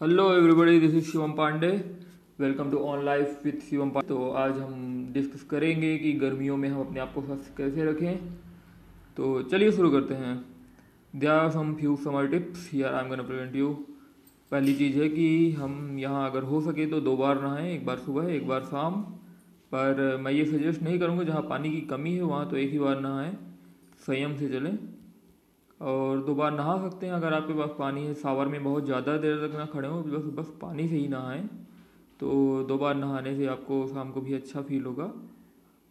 Hello everybody this is Shivam Pandey welcome to on life with Shivam Pandey तो आज हम discuss करेंगे कि गर्मियों में हम अपने आप को स्वस्थ कैसे रखें। तो चलिए शुरू करते हैं। There are some few summer tips यार I am gonna present you पहली चीज़ है कि हम यहाँ अगर हो सके तो दो बार नहाएँ, एक बार सुबह, एक बार शाम। पर मैं ये सजेस्ट नहीं करूँगा, जहाँ पानी की कमी है, वहाँ तो एक ही बार नहाएँ, संयम से चलें। और दो बार नहा सकते हैं। अगर आपके पास पानी है, सावर में बहुत ज़्यादा देर तक ना खड़े हो, बस बस पानी से ही नहाएँ। तो दो बार नहाने से आपको शाम को भी अच्छा फील होगा।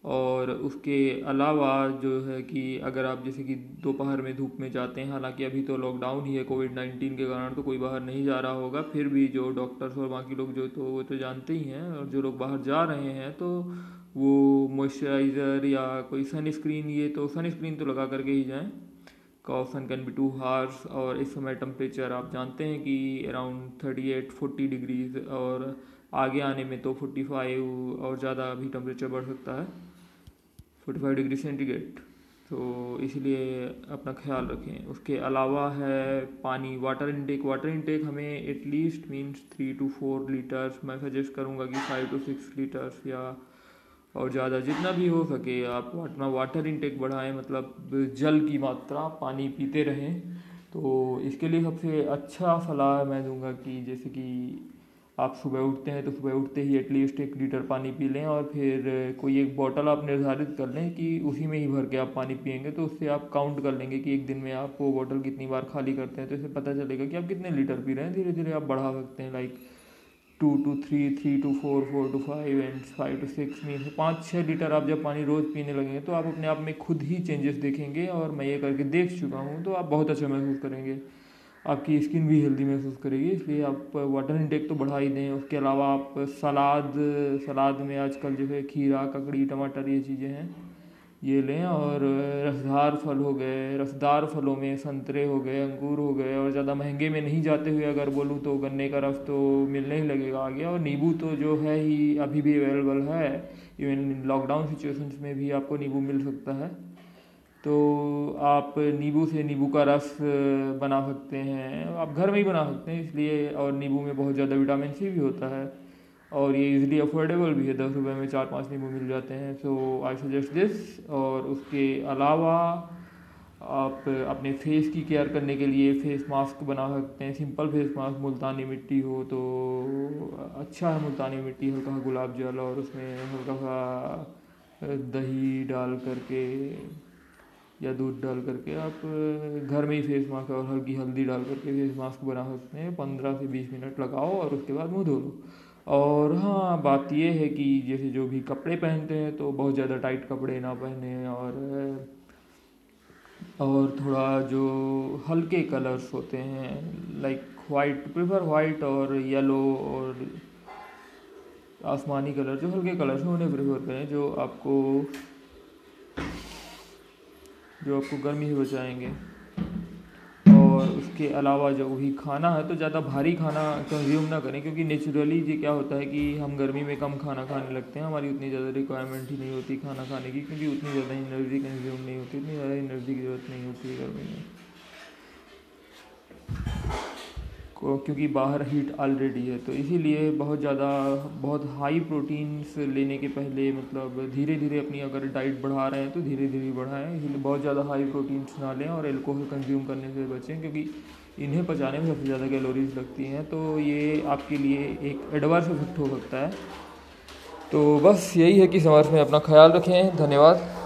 और उसके अलावा जो है कि अगर आप जैसे कि दोपहर में धूप में जाते हैं, हालाँकि अभी तो लॉकडाउन ही है कोविड नाइन्टीन के कारण तो कोई बाहर नहीं जा रहा होगा। फिर भी जो डॉक्टर्स और बाकी लोग जो तो वो तो जानते ही हैं और जो लोग बाहर जा रहे हैं तो वो मॉइस्चराइज़र या कोई सनस्क्रीन ये तो सनस्क्रीन तो लगा करके ही जाएँ। कॉफ sun can be too harsh और इस समय टेम्परेचर आप जानते हैं कि around thirty eight forty degrees और आगे आने में तो फोर्टी फाइव और ज़्यादा भी टेम्परेचर बढ़ सकता है। फोर्टी फाइव डिग्री सेंटीग्रेड तो इसलिए अपना ख्याल रखें। उसके अलावा है पानी। वाटर इनटेक वाटर इनटेक हमें at least means three to four litres मैं सजेस्ट करूँगा कि फाइव टू सिक्स लीटर्स या और ज़्यादा जितना भी हो सके आप अपना वाटर इनटेक बढ़ाएँ मतलब जल की मात्रा पानी पीते रहें। तो इसके लिए सबसे अच्छा सलाह मैं दूँगा कि जैसे कि आप सुबह उठते हैं तो सुबह उठते ही एटलीस्ट एक लीटर पानी पी लें और फिर कोई एक बॉटल आप निर्धारित कर लें कि उसी में ही भर के आप पानी पियेंगे तो उससे आप काउंट कर लेंगे कि एक दिन में आप वो बॉटल कितनी बार खाली करते हैं। तो इससे पता चलेगा कि आप कितने लीटर पी रहे हैं। धीरे धीरे आप बढ़ा सकते हैं like two to three three to four four to five and five to six mean पाँच छः लीटर आप जब पानी रोज़ पीने लगेंगे तो आप अपने आप में खुद ही चेंजेस देखेंगे और मैं ये करके देख चुका हूँ तो आप बहुत अच्छा महसूस करेंगे। आपकी स्किन भी हेल्दी महसूस करेगी, इसलिए आप वाटर इनटेक तो बढ़ा ही दें, उसके अलावा आप सलाद सलाद में आजकल जो है खीरा, ककड़ी, टमाटर ये चीज़ें हैं। ये लें और रसदार फल हो गए, रसदार फलों में संतरे हो गए, अंगूर हो गए और ज़्यादा महँगे में नहीं जाते हुए अगर बोलूँ तो गन्ने का रस तो मिलने ही लगेगा आगे। और नींबू तो जो है ही अभी भी अवेलेबल है इवन लॉकडाउन सिचुएशंस में भी आपको नींबू मिल सकता है। तो आप नींबू से नींबू का रस बना सकते हैं, आप घर में ही बना सकते हैं इसलिए और नींबू में बहुत ज़्यादा विटामिन सी भी होता है। और ये इजीली अफोर्डेबल भी है, दस रुपये में चार पाँच नींबू मिल जाते हैं। सो आई सजेस्ट दिस और उसके अलावा आप अपने फेस की केयर करने के लिए फेस मास्क बना सकते हैं। सिंपल फेस मास्क मुल्तानी मिट्टी हो तो अच्छा है मुल्तानी मिट्टी, हल्का सा गुलाब जल और उसमें हल्का सा दही डाल करके या दूध डाल करके आप घर में ही फेस मास्क और हल्की हल्दी डाल करके फेस मास्क बना सकते हैं। पंद्रह से बीस मिनट लगाओ और उसके बाद मुँह धो लो। और हाँ बात ये है कि जैसे जो भी कपड़े पहनते हैं तो बहुत ज़्यादा टाइट कपड़े ना पहने और और थोड़ा जो हल्के कलर्स होते हैं लाइक वाइट प्रेफर वाइट और येलो और आसमानी कलर, जो हल्के कलर्स हैं, उन्हें प्रेफर करें, जो आपको जो आपको गर्मी से बचाएँगे। और उसके अलावा जो वही खाना है तो ज़्यादा भारी खाना कंज्यूम ना करें, क्योंकि नेचुरली ये क्या होता है कि हम गर्मी में कम खाना खाने लगते हैं, हमारी उतनी ज़्यादा रिक्वायरमेंट ही नहीं होती खाना खाने की, क्योंकि उतनी ज़्यादा एनर्जी कंज्यूम नहीं होती, उतनी ज़्यादा एनर्जी की ज़रूरत नहीं होती गर्मी में। क्योंकि बाहर हीट ऑलरेडी है तो इसीलिए बहुत ज़्यादा, बहुत हाई प्रोटीन्स लेने के पहले मतलब धीरे धीरे अपनी अगर डाइट बढ़ा रहे हैं तो धीरे धीरे बढ़ाएँ, इसीलिए बहुत ज़्यादा हाई प्रोटीन्स ना लें और एल्कोहल कंज्यूम करने से बचें, क्योंकि इन्हें पचाने में सबसे ज़्यादा कैलोरीज लगती हैं तो ये आपके लिए एक एडवर्स इफ़ेक्ट हो सकता है। तो बस यही है कि समाज में अपना ख्याल रखें, धन्यवाद।